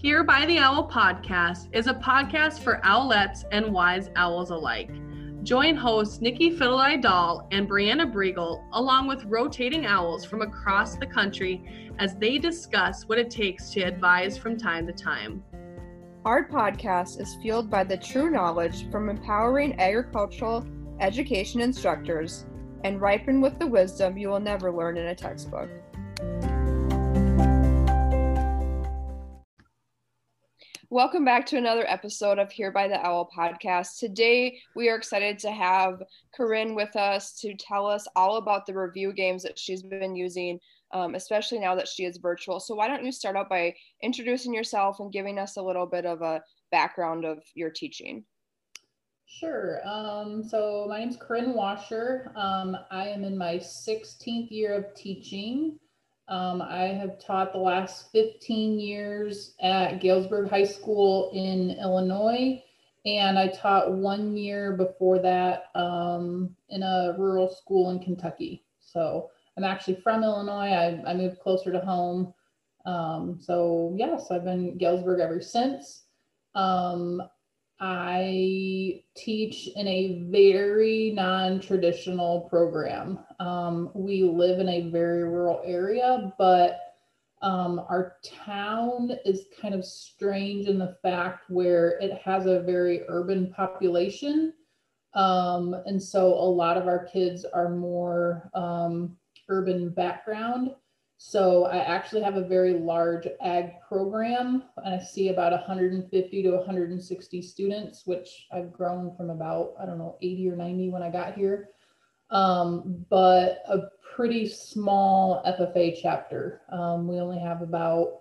Here by the Owl podcast is a podcast for owlets and wise owls alike. Join hosts Nikki Fiddle Dahl and Brianna Briegel, along with rotating owls from across the country, as they discuss what it takes to advise from time to time. Our podcast is fueled by the true knowledge from empowering agricultural education instructors and ripened with the wisdom you will never learn in a textbook. Welcome back to another episode of Here by the Owl podcast. Today, we are excited to have Corinne with us to tell us all about the review games that she's been using, um, especially now that she is virtual. So, why don't you start out by introducing yourself and giving us a little bit of a background of your teaching? Sure. Um, so, my name is Corinne Washer. Um, I am in my 16th year of teaching. Um, I have taught the last 15 years at Galesburg High School in Illinois, and I taught one year before that um, in a rural school in Kentucky. So I'm actually from Illinois. I, I moved closer to home. Um, so, yes, I've been Galesburg ever since. Um, I teach in a very non traditional program. Um, we live in a very rural area, but um, our town is kind of strange in the fact where it has a very urban population. Um, and so a lot of our kids are more um, urban background. So I actually have a very large ag program and I see about 150 to 160 students, which I've grown from about, I don't know, 80 or 90 when I got here. Um, but a pretty small FFA chapter. Um, we only have about,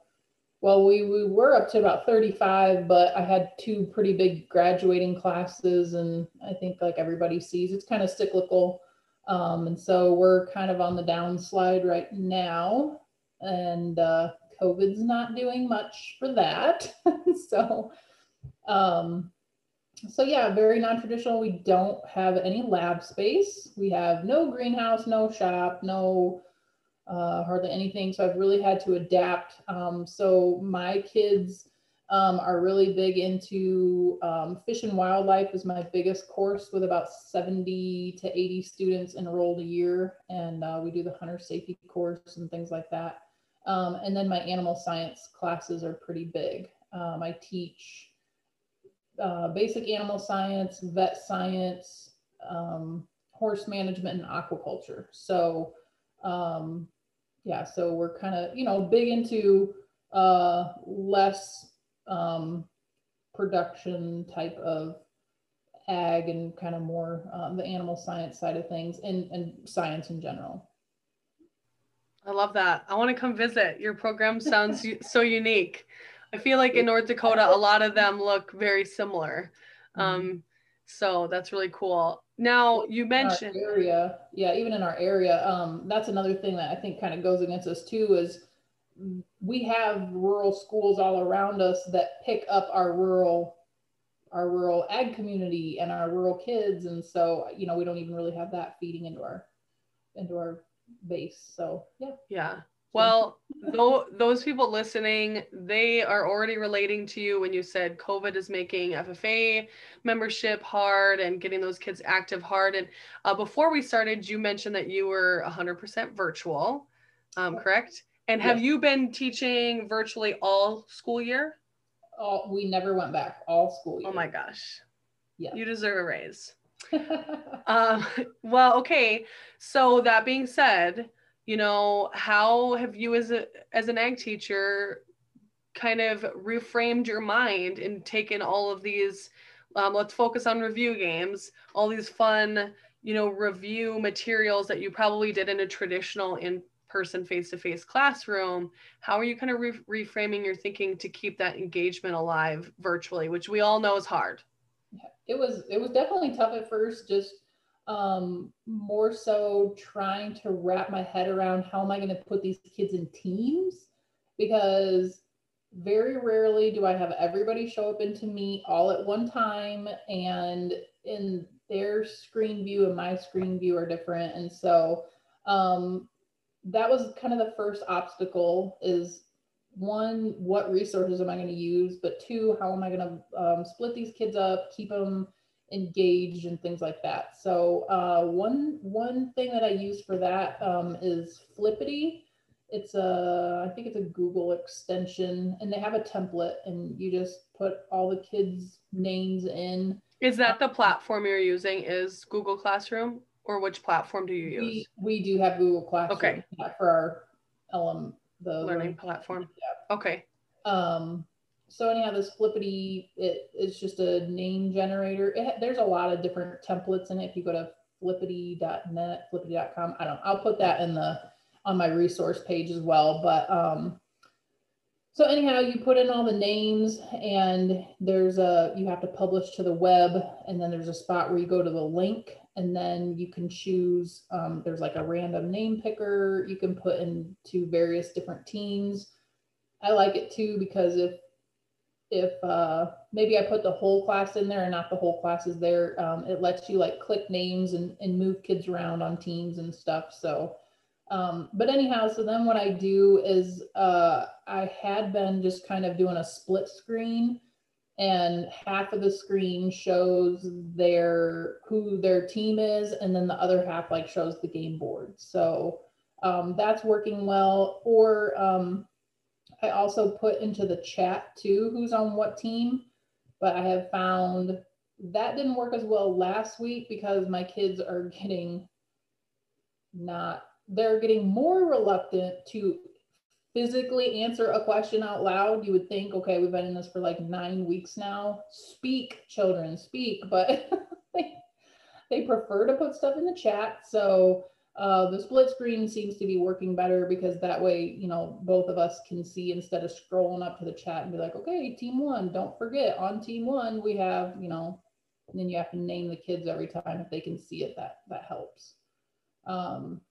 well, we, we were up to about 35, but I had two pretty big graduating classes. And I think like everybody sees, it's kind of cyclical. Um, and so we're kind of on the downslide right now, and uh, COVID's not doing much for that. so, um, so yeah, very non-traditional. We don't have any lab space. We have no greenhouse, no shop, no uh, hardly anything. So I've really had to adapt. Um, so my kids um, are really big into um, fish and wildlife is my biggest course with about 70 to 80 students enrolled a year. And uh, we do the hunter safety course and things like that. Um, and then my animal science classes are pretty big. Um, i teach uh, basic animal science vet science um, horse management and aquaculture. So um, yeah so we're kind of you know big into uh, less um, production type of ag and kind of more um, the animal science side of things and, and science in general. I love that. I want to come visit. Your program sounds so unique. I feel like in North Dakota, a lot of them look very similar. Mm-hmm. Um, so that's really cool. Now you mentioned area, yeah, even in our area, um, that's another thing that I think kind of goes against us too is we have rural schools all around us that pick up our rural our rural ag community and our rural kids. And so you know we don't even really have that feeding into our into our base. So yeah. Yeah. Well though those people listening they are already relating to you when you said covid is making ffa membership hard and getting those kids active hard. And uh, before we started you mentioned that you were 100% virtual um, correct and have you been teaching virtually all school year? Oh, we never went back all school year. Oh my gosh. Yeah. You deserve a raise. um, well, okay. So that being said, you know, how have you as a as an ag teacher kind of reframed your mind and taken all of these um, let's focus on review games, all these fun, you know, review materials that you probably did in a traditional in person face-to-face classroom how are you kind of re- reframing your thinking to keep that engagement alive virtually which we all know is hard? It was it was definitely tough at first just um, more so trying to wrap my head around how am i going to put these kids in teams? Because very rarely do i have everybody show up into me all at one time and in their screen view and my screen view are different and so um, that was kind of the first obstacle is one, what resources am I going to use? But two, how am I going to um, split these kids up, keep them engaged, and things like that. So uh, one one thing that I use for that um, is Flippity. It's a I think it's a Google extension, and they have a template, and you just put all the kids' names in. Is that the platform you're using? Is Google Classroom, or which platform do you use? We, we do have Google Classroom okay. for our LM the learning, learning platform. Yeah. Okay. Um, so anyhow, this Flippity, it, it's just a name generator. It, there's a lot of different templates in it. If you go to flippity.net, flippity.com, I don't, I'll put that in the, on my resource page as well. But, um, so anyhow, you put in all the names and there's a, you have to publish to the web and then there's a spot where you go to the link and then you can choose, um, there's like a random name picker you can put into various different teams. I like it too because if if uh, maybe I put the whole class in there and not the whole class is there, um, it lets you like click names and, and move kids around on teams and stuff. So, um, but anyhow, so then what I do is uh, I had been just kind of doing a split screen and half of the screen shows their who their team is and then the other half like shows the game board. So um, that's working well. Or um, i also put into the chat too who's on what team but i have found that didn't work as well last week because my kids are getting not they're getting more reluctant to physically answer a question out loud, you would think, okay, we've been in this for like nine weeks now. Speak, children, speak. But they, prefer to put stuff in the chat. So uh, the split screen seems to be working better because that way, you know, both of us can see instead of scrolling up to the chat and be like, okay, team one, don't forget on team one, we have, you know, and then you have to name the kids every time if they can see it, that, that helps. Um,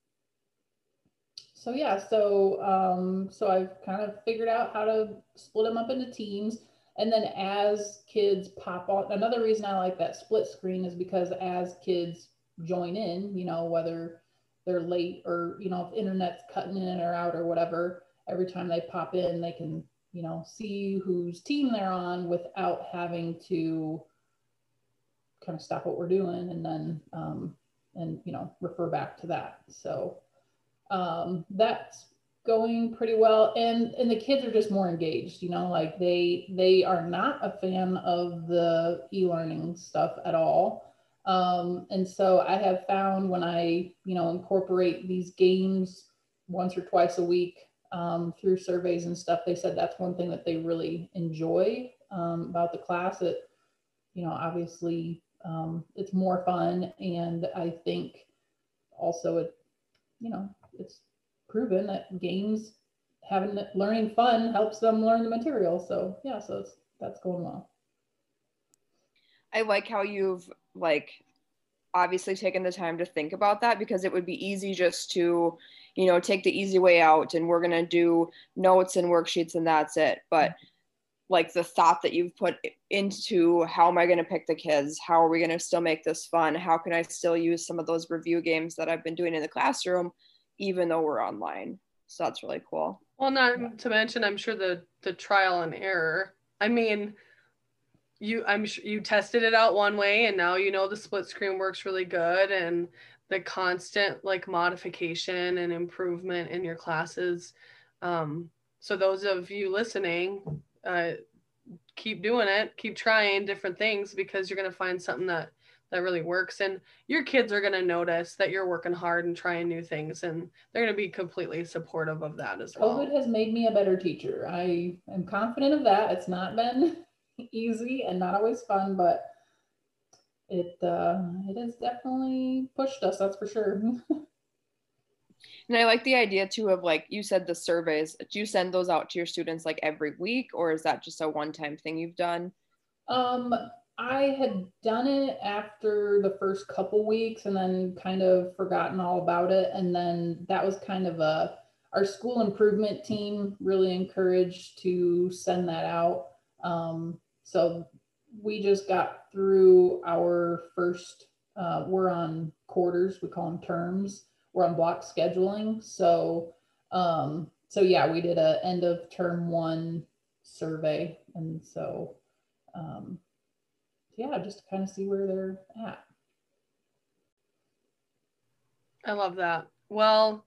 so yeah, so um, so I've kind of figured out how to split them up into teams. And then as kids pop on, another reason I like that split screen is because as kids join in, you know, whether they're late or, you know, if internet's cutting in or out or whatever, every time they pop in, they can, you know, see whose team they're on without having to kind of stop what we're doing and then, um, and, you know, refer back to that. So, um, that's going pretty well. And and the kids are just more engaged you know like they they are not a fan of the e-learning stuff at all. Um, and so i have found when i you know incorporate these games once or twice a week um, through surveys and stuff they said that's one thing that they really enjoy um, about the class. It you know obviously um, it's more fun and i think also it you know it's proven that games having learning fun helps them learn the material. So yeah, so it's that's going well. I like how you've like obviously taken the time to think about that because it would be easy just to you know take the easy way out and we're going to do notes and worksheets and that's it but like the thought that you've put into how am i going to pick the kids how are we going to still make this fun how can i still use some of those review games that i've been doing in the classroom even though we're online. So that's really cool. Well, not yeah. to mention, I'm sure the the trial and error. I mean, you I'm sure you tested it out one way, and now you know the split screen works really good, and the constant like modification and improvement in your classes. Um, so those of you listening, uh, keep doing it, keep trying different things because you're gonna find something that that really works and your kids are going to notice that you're working hard and trying new things and they're going to be completely supportive of that as well. Covid has made me a better teacher. I am confident of that. It's not been easy and not always fun but it uh it has definitely pushed us that's for sure. And i like the idea too of like you said the surveys. Do you send those out to your students like every week or is that just a one time thing you've done? Um I had done it after the first couple weeks and then kind of forgotten all about it. And then that was kind of a, our school improvement team really encouraged to send that out. Um, so we just got through our first, uh, we're on quarters, we call them terms, we're on block scheduling. So um, so yeah, we did a end of term one survey, and so um, yeah, just to kind of see where they're at. I love that. Well,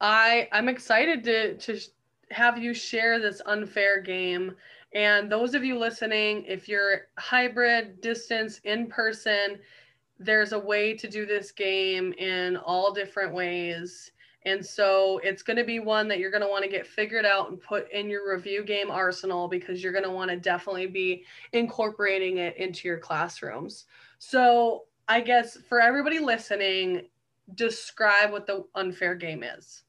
I I'm excited to to have you share this unfair game. And those of you listening, if you're hybrid, distance, in person, there's a way to do this game in all different ways. And so it's going to be one that you're going to want to get figured out and put in your review game arsenal because you're going to want to definitely be incorporating it into your classrooms. So, I guess for everybody listening, describe what the unfair game is.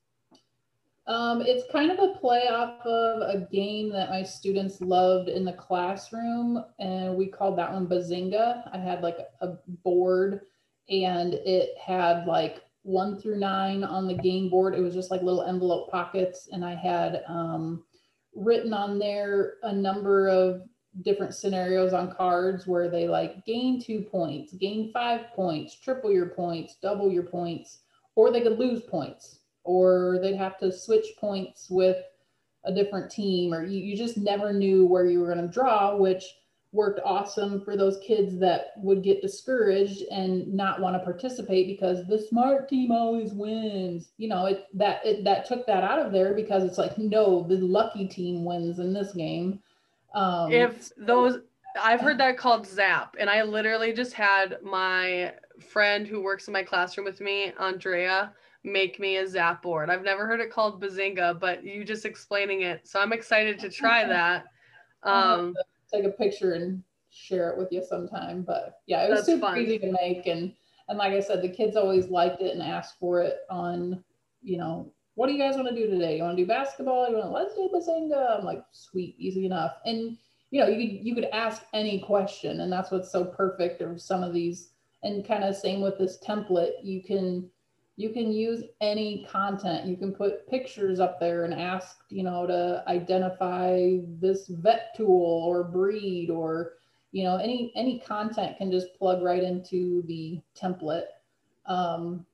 Um, it's kind of a play off of a game that my students loved in the classroom, and we called that one Bazinga. I had like a board, and it had like one through nine on the game board. It was just like little envelope pockets, and I had um, written on there a number of different scenarios on cards where they like gain two points, gain five points, triple your points, double your points, or they could lose points or they'd have to switch points with a different team, or you, you just never knew where you were going to draw, which worked awesome for those kids that would get discouraged and not want to participate because the smart team always wins. You know, it that it that took that out of there because it's like no, the lucky team wins in this game. Um, if those I've heard that called zap and I literally just had my friend who works in my classroom with me, Andrea, make me a zap board. I've never heard it called Bazinga, but you just explaining it. So I'm excited to try that. Um, take a picture and share it with you sometime. But yeah, it was super fun. easy to make. And, and like I said, the kids always liked it and asked for it on, you know, what do you guys want to do today? You want to do basketball? You want to, let's do Bazinga. I'm like, sweet, easy enough. And, you know, you could, you could ask any question and that's what's so perfect of some of these and kind of same with this template. You can, you can use any content. You can put pictures up there and ask, you know, to identify this vet tool or breed or, you know, any any content can just plug right into the template. Um,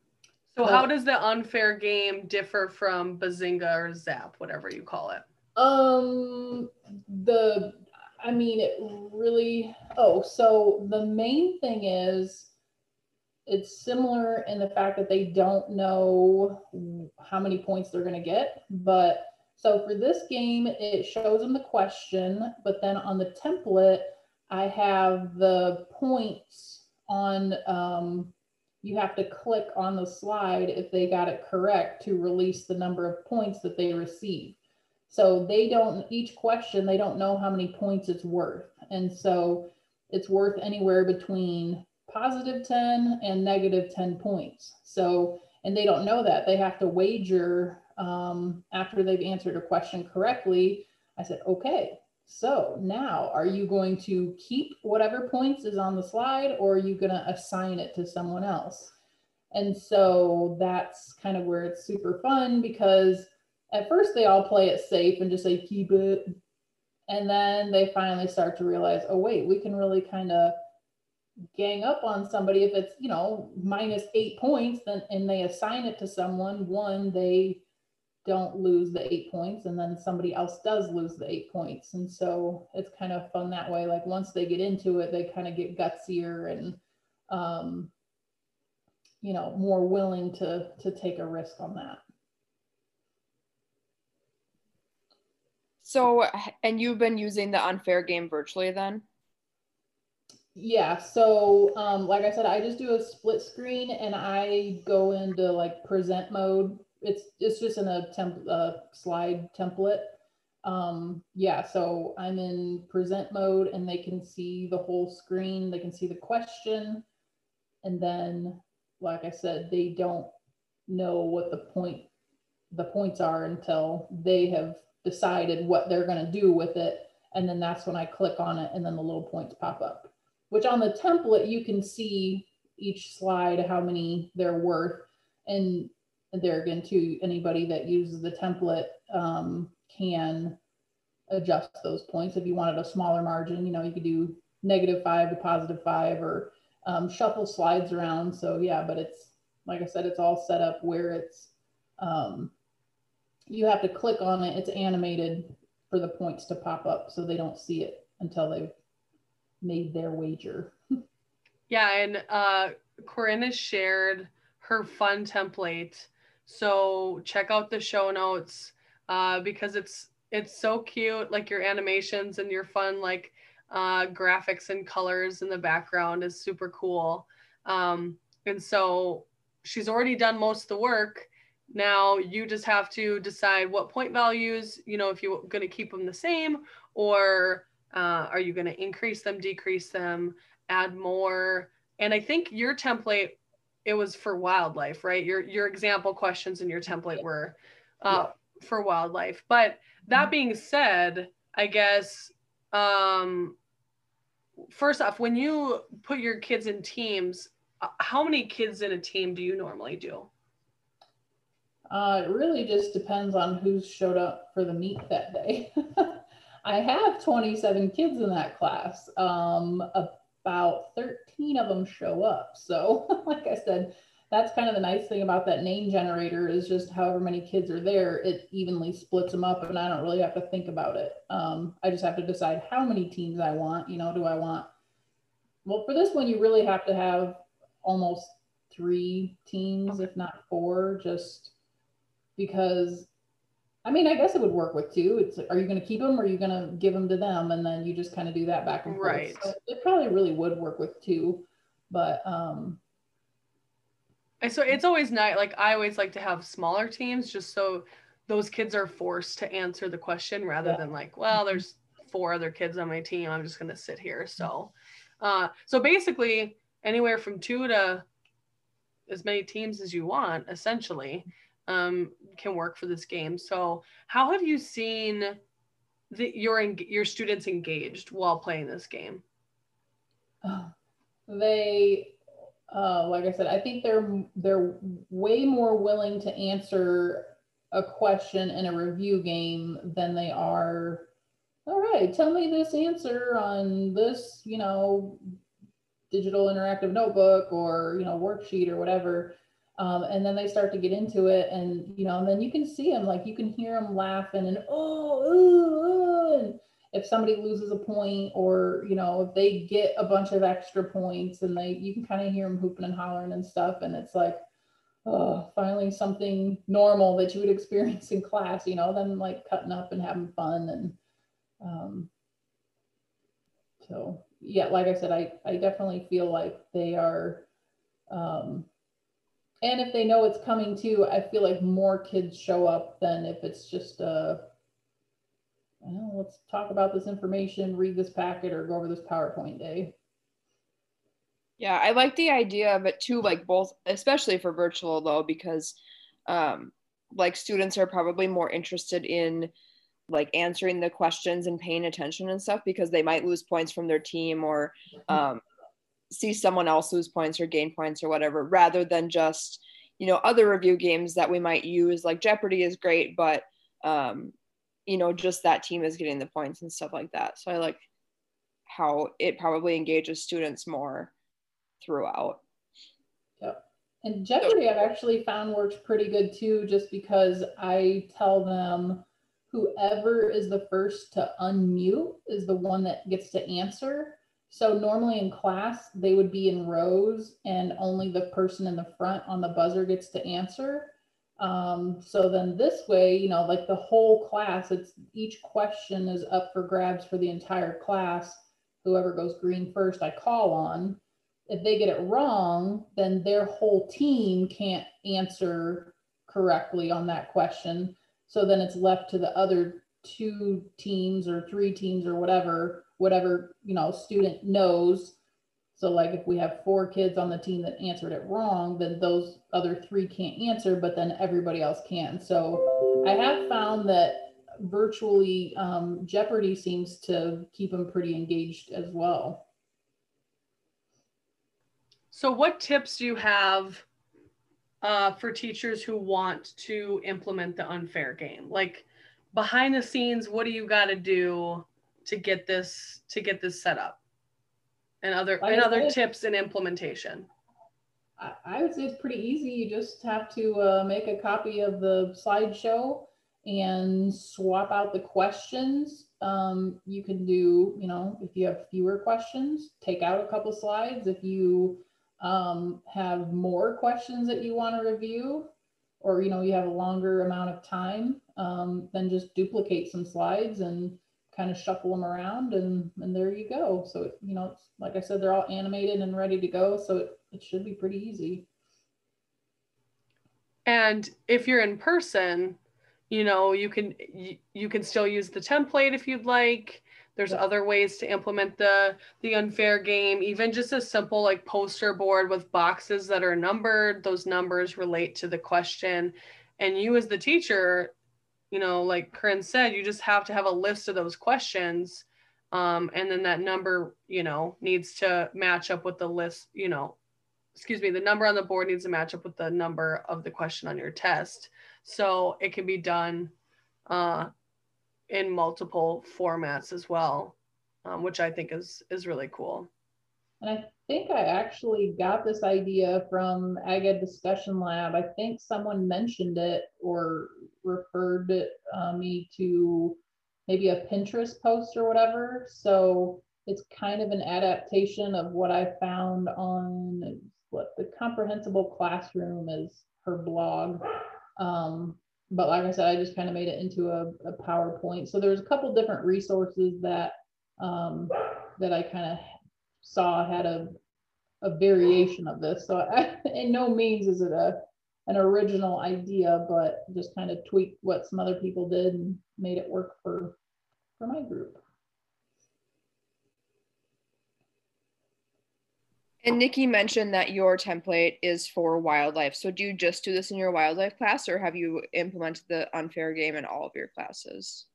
so but, how does the unfair game differ from Bazinga or Zap, whatever you call it? Um, the, I mean, it really. Oh, so the main thing is it's similar in the fact that they don't know how many points they're going to get. But so for this game, it shows them the question, but then on the template, I have the points on, um, you have to click on the slide if they got it correct to release the number of points that they receive. So they don't, each question, they don't know how many points it's worth. And so it's worth anywhere between positive 10 and negative 10 points. So, and they don't know that. They have to wager um, after they've answered a question correctly. I said, okay, so now are you going to keep whatever points is on the slide or are you going to assign it to someone else? And so that's kind of where it's super fun because at first they all play it safe and just say, keep it. And then they finally start to realize, oh, wait, we can really kind of gang up on somebody if it's you know minus eight points then and they assign it to someone one they don't lose the eight points and then somebody else does lose the eight points. And so it's kind of fun that way. Like once they get into it they kind of get gutsier and um you know more willing to to take a risk on that. So and you've been using the unfair game virtually then yeah, so um, like I said, I just do a split screen and I go into like present mode. It's it's just in a temp uh, slide template. Um, yeah, so I'm in present mode and they can see the whole screen. They can see the question, and then, like I said, they don't know what the point the points are until they have decided what they're going to do with it, and then that's when I click on it, and then the little points pop up which on the template you can see each slide how many they're worth. And there again too anybody that uses the template um, can adjust those points. If you wanted a smaller margin you know you could do negative five to positive five or um, shuffle slides around. So yeah but it's like i said it's all set up where it's um, you have to click on it. It's animated for the points to pop up so they don't see it until they've made their wager. yeah, and uh, Corinne has shared her fun template. So check out the show notes uh, because it's it's so cute. Like your animations and your fun like uh, graphics and colors in the background is super cool. Um, and so she's already done most of the work. Now you just have to decide what point values, you know, if you're going to keep them the same or uh, are you going to increase them, decrease them, add more? And I think your template, it was for wildlife, right? Your your example questions in your template were uh, yeah. for wildlife. But that mm-hmm. being said, I guess um, first off, when you put your kids in teams, uh, how many kids in a team do you normally do? Uh, it really just depends on who's showed up for the meet that day. I have 27 kids in that class. Um, about 13 of them show up. So, like I said, that's kind of the nice thing about that name generator is just however many kids are there, it evenly splits them up, and I don't really have to think about it. Um, I just have to decide how many teams I want. You know, do I want? Well, for this one, you really have to have almost three teams, if not four, just because I mean, I guess it would work with two. It's like, are you going to keep them or are you going to give them to them? And then you just kind of do that back and forth. Right. So it probably really would work with two, but, um, so it's always nice. Like I always like to have smaller teams just so those kids are forced to answer the question rather yeah. than like, well, there's four other kids on my team. I'm just going to sit here. So, uh, so basically anywhere from two to as many teams as you want, essentially um, can work for this game. So, how have you seen the, your your students engaged while playing this game? They, uh, like I said, I think they're they're way more willing to answer a question in a review game than they are. All right, tell me this answer on this, you know, digital interactive notebook or you know worksheet or whatever um, and then they start to get into it and you know and then you can see them like you can hear them laughing and oh ooh, ooh. And if somebody loses a point or you know if they get a bunch of extra points and they you can kind of hear them hooping and hollering and stuff and it's like oh finally something normal that you would experience in class you know them like cutting up and having fun and um, so yeah like i said i i definitely feel like they are um, and if they know it's coming too, I feel like more kids show up than if it's just uh well, let's talk about this information, read this packet, or go over this PowerPoint day. Yeah, I like the idea of it too, like both, especially for virtual though, because um, like students are probably more interested in like answering the questions and paying attention and stuff because they might lose points from their team or mm-hmm. um, see someone else lose points or gain points or whatever rather than just you know other review games that we might use like jeopardy is great but um you know just that team is getting the points and stuff like that. So i like how it probably engages students more throughout. Yeah. and jeopardy i've actually found works pretty good too just because i tell them whoever is the first to unmute is the one that gets to answer so normally in class, they would be in rows and only the person in the front on the buzzer gets to answer. Um, so then this way, you know, like the whole class, it's each question is up for grabs for the entire class. Whoever goes green first, I call on. If they get it wrong, then their whole team can't answer correctly on that question. So then it's left to the other two teams or three teams or whatever whatever you know student knows. So like if we have four kids on the team that answered it wrong then those other three can't answer but then everybody else can. So i have found that virtually um, jeopardy seems to keep them pretty engaged as well. So what tips do you have uh, for teachers who want to implement the unfair game? Like behind the scenes what do you got to do to get this to get this set up and other and other tips and implementation I, would say it's pretty easy you just have to uh, make a copy of the slideshow and swap out the questions. Um, you can do, you know, if you have fewer questions, take out a couple slides. If you um, have more questions that you want to review, or you know, you have a longer amount of time, um, then just duplicate some slides and kind of shuffle them around, and and there you go. So you know, like I said, they're all animated and ready to go, so it, it should be pretty easy. And if you're in person, you know you can you, you can still use the template if you'd like there's yeah. other ways to implement the the unfair game even just a simple like poster board with boxes that are numbered those numbers relate to the question and you as the teacher you know like Corinne said you just have to have a list of those questions um, and then that number you know needs to match up with the list you know excuse me the number on the board needs to match up with the number of the question on your test so it can be done uh, in multiple formats as well, um, which I think is is really cool. And I think I actually got this idea from Ag Ed Discussion Lab. I think someone mentioned it or referred uh, me to maybe a Pinterest post or whatever. So it's kind of an adaptation of what I found on what the comprehensible classroom is her blog. Um, but like I said, I just kind of made it into a, a PowerPoint. So there's a couple different resources that um, that I kind of saw had a a variation of this. So I, in no means is it a an original idea, but just kind of tweaked what some other people did and made it work for for my group. And Nikki mentioned that your template is for wildlife. So do you just do this in your wildlife class or have you implemented the unfair game in all of your classes?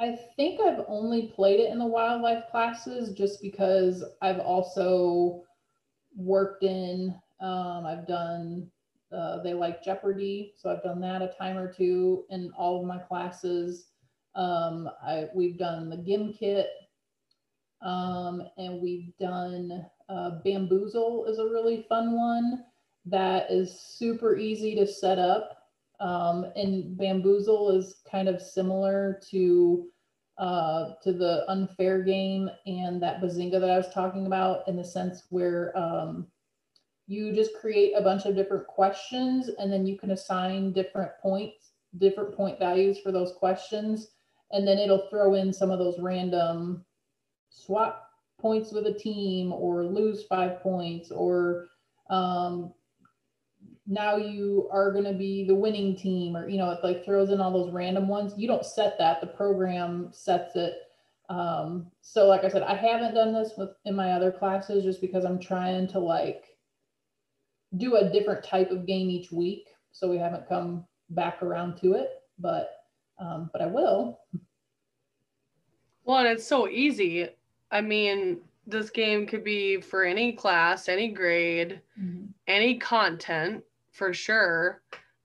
I think I've only played it in the wildlife classes just because I've also worked in, um, I've done, uh, they like Jeopardy. So I've done that a time or two in all of my classes. Um, I, we've done the Gimkit um, and we've done uh, Bamboozle is a really fun one that is super easy to set up. Um, and Bamboozle is kind of similar to uh, to the unfair game and that bazinga that I was talking about in the sense where um, you just create a bunch of different questions and then you can assign different points, different point values for those questions. And then it'll throw in some of those random swap points with a team or lose five points or um, now you are going to be the winning team or you know it like throws in all those random ones. You don't set that. The program sets it. Um, so like i said i haven't done this with in my other classes just because i'm trying to like do a different type of game each week. So we haven't come back around to it but um, but i will. Well and it's so easy. I mean, this game could be for any class, any grade, mm-hmm. any content for sure.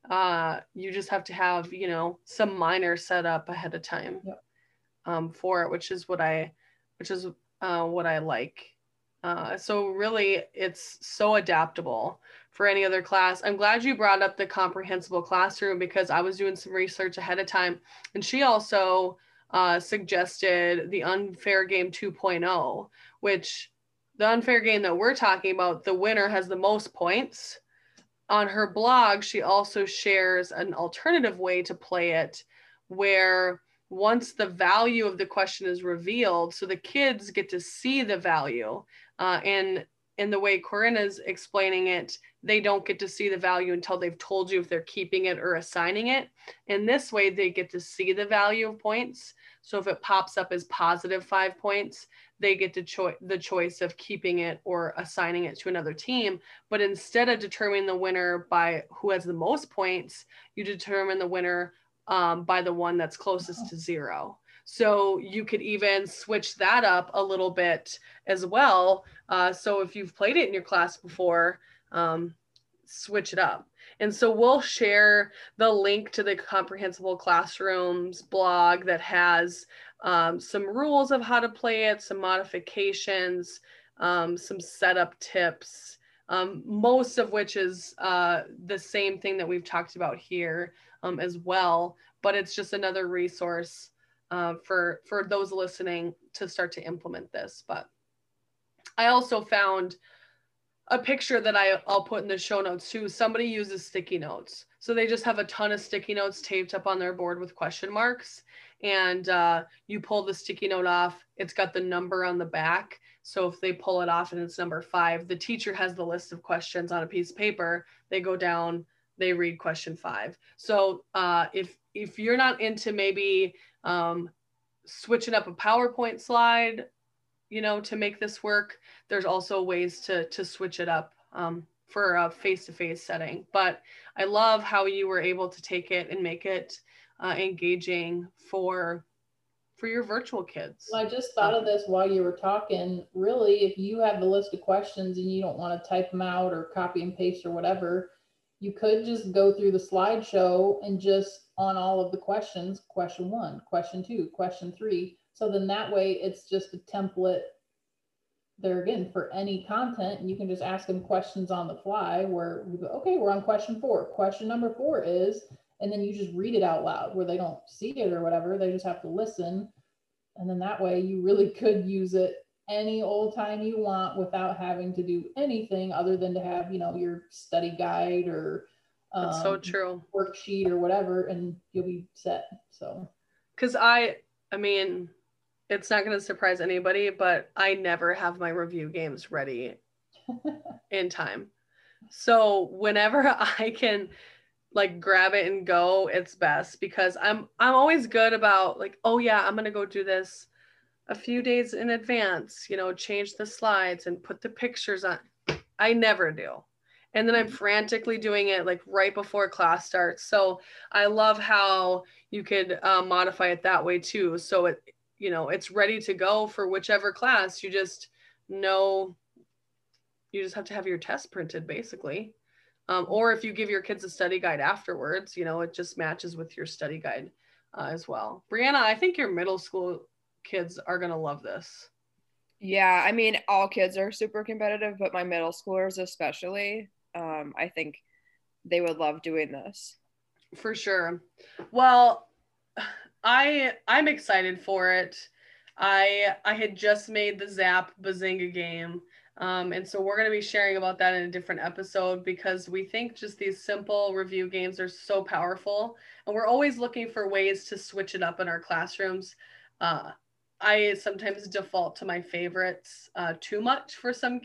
Uh, you just have to have, you know, some minor set up ahead of time yep. um, for it, which is what I, which is uh, what I like. Uh, so really, it's so adaptable for any other class. I'm glad you brought up the comprehensible classroom because I was doing some research ahead of time, and she also uh, suggested the unfair game 2.0, which the unfair game that we're talking about, the winner has the most points. On her blog, she also shares an alternative way to play it where once the value of the question is revealed, so the kids get to see the value. Uh, and in the way Corinne is explaining it, they don't get to see the value until they've told you if they're keeping it or assigning it. In this way, they get to see the value of points. So if it pops up as positive five points, they get to cho- the choice of keeping it or assigning it to another team. But instead of determining the winner by who has the most points, you determine the winner um, by the one that's closest to zero. So you could even switch that up a little bit as well. Uh, so if you've played it in your class before, um, switch it up. And so we'll share the link to the Comprehensible Classrooms blog that has um, some rules of how to play it, some modifications, um, some setup tips, um, most of which is uh, the same thing that we've talked about here um, as well. but it's just another resource uh, for for those listening to start to implement this. But I also found a picture that I, I'll put in the show notes too. Somebody uses sticky notes. So they just have a ton of sticky notes taped up on their board with question marks. And uh, you pull the sticky note off, it's got the number on the back. So if they pull it off and it's number five, the teacher has the list of questions on a piece of paper. They go down, they read question five. So uh, if if you're not into maybe um, switching up a PowerPoint slide you know, to make this work. There's also ways to to switch it up um, for a face-to-face setting. But I love how you were able to take it and make it uh, engaging for for your virtual kids. Well, I just thought of this while you were talking. Really, if you have the list of questions and you don't want to type them out or copy and paste or whatever, you could just go through the slideshow and just on all of the questions, question one, question two, question three, so then that way it's just a template there again for any content. and You can just ask them questions on the fly where we go, okay, we're on question four. Question number four is, and then you just read it out loud where they don't see it or whatever. They just have to listen. And then that way you really could use it any old time you want without having to do anything other than to have, you know, your study guide or um, That's so true. worksheet or whatever, and you'll be set. So, because I, I mean, it's not going to surprise anybody, but I never have my review games ready in time. So whenever I can like grab it and go, it's best because I'm I'm always good about like, oh yeah, I'm going to go do this a few days in advance, you know, change the slides and put the pictures on. I never do. And then I'm mm-hmm. frantically doing it like right before class starts. So I love how you could uh, modify it that way too. So it you know it's ready to go for whichever class. You just know you just have to have your test printed basically. Um, or if you give your kids a study guide afterwards you know it just matches with your study guide uh, as well. Brianna i think your middle school kids are going to love this. Yeah i mean all kids are super competitive but my middle schoolers especially um, i think they would love doing this. For sure. Well I I'm excited for it. I I had just made the Zap Bazinga game. Um, and so we're going to be sharing about that in a different episode because we think just these simple review games are so powerful. And we're always looking for ways to switch it up in our classrooms. Uh, I sometimes default to my favorites uh, too much for some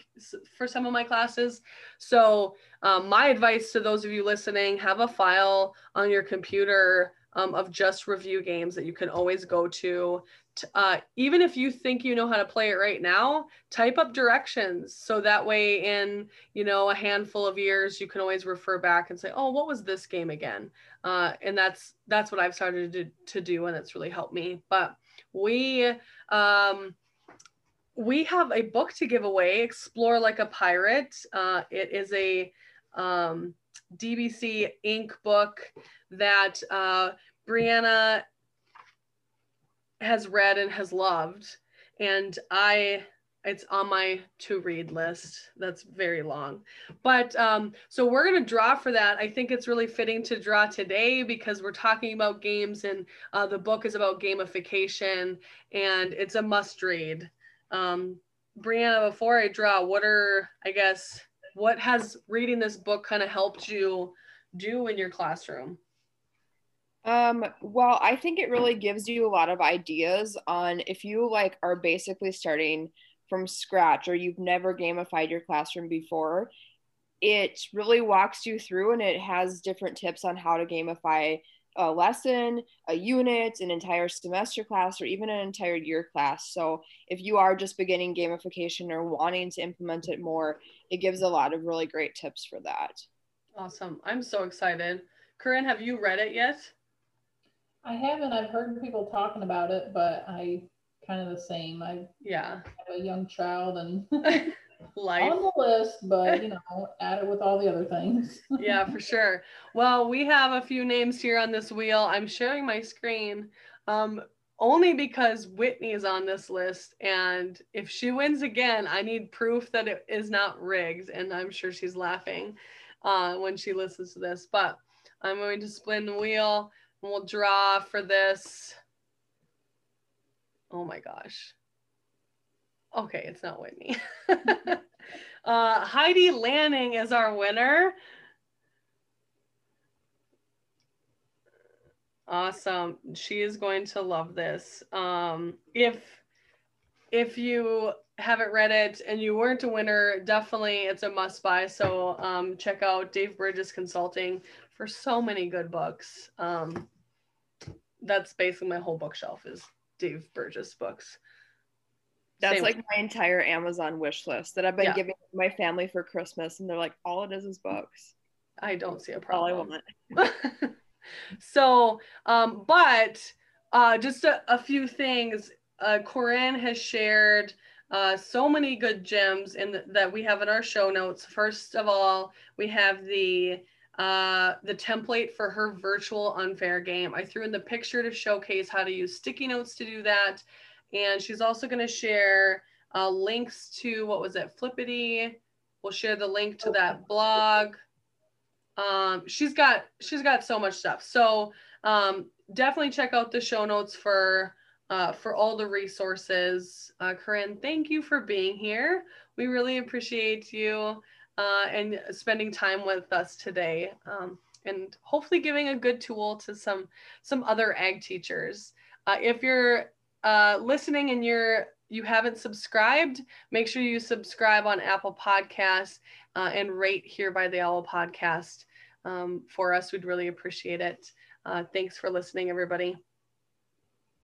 for some of my classes. So um, my advice to those of you listening: have a file on your computer um, of just review games that you can always go to. Uh, even if you think you know how to play it right now, type up directions so that way in you know a handful of years you can always refer back and say, oh, what was this game again? Uh, and that's that's what I've started to, to do, and it's really helped me. But we um, we have a book to give away, Explore Like a Pirate. Uh, it is a um, DBC Inc book that uh, Brianna has read and has loved. And I, it's on my to read list. That's very long. But um, so we're going to draw for that. I think it's really fitting to draw today because we're talking about games and uh, the book is about gamification and it's a must read. Um, Brianna, before I draw, what are, I guess, what has reading this book kind of helped you do in your classroom? Um, well, I think it really gives you a lot of ideas on if you like are basically starting from scratch or you've never gamified your classroom before, it really walks you through and it has different tips on how to gamify a lesson, a unit, an entire semester class, or even an entire year class. So if you are just beginning gamification or wanting to implement it more, it gives a lot of really great tips for that. Awesome. I'm so excited. Corinne, have you read it yet? I haven't. I've heard people talking about it, but I kind of the same. I yeah have a young child and life on the list, but you know, add it with all the other things. yeah, for sure. Well, we have a few names here on this wheel. I'm sharing my screen. Um, only because Whitney is on this list. And if she wins again, I need proof that it is not rigged. And I'm sure she's laughing uh, when she listens to this. But I'm going to spin the wheel and we'll draw for this. Oh my gosh. Okay, it's not Whitney. uh, Heidi Lanning is our winner. Awesome. She is going to love this. Um, if if you haven't read it and you weren't a winner, definitely it's a must buy. So um, check out Dave Burgess Consulting for so many good books. Um, that's basically my whole bookshelf is Dave Burgess books. That's like my entire Amazon wish list that I've been yeah. giving my family for Christmas, and they're like, all it is is books. I don't see a problem. All I want. so, um, but uh, just a, a, few things. Uh, Corinne has shared uh, so many good gems in the, that we have in our show notes. First of all, we have the uh, the template for her virtual unfair game. I threw in the picture to showcase how to use sticky notes to do that. And she's also going to share uh, links to what was it, Flippity. We'll share the link to that blog. Um, she's got she's got so much stuff. So um, definitely check out the show notes for uh, for all the resources. Uh, Corinne, thank you for being here. We really appreciate you uh, and spending time with us today um, and hopefully giving a good tool to some some other ag teachers. Uh, if you're uh, listening and you're you haven't subscribed, make sure you subscribe on Apple Podcasts uh, and rate here by the Owl Podcast um, for us. We'd really appreciate it. Uh, thanks for listening, everybody.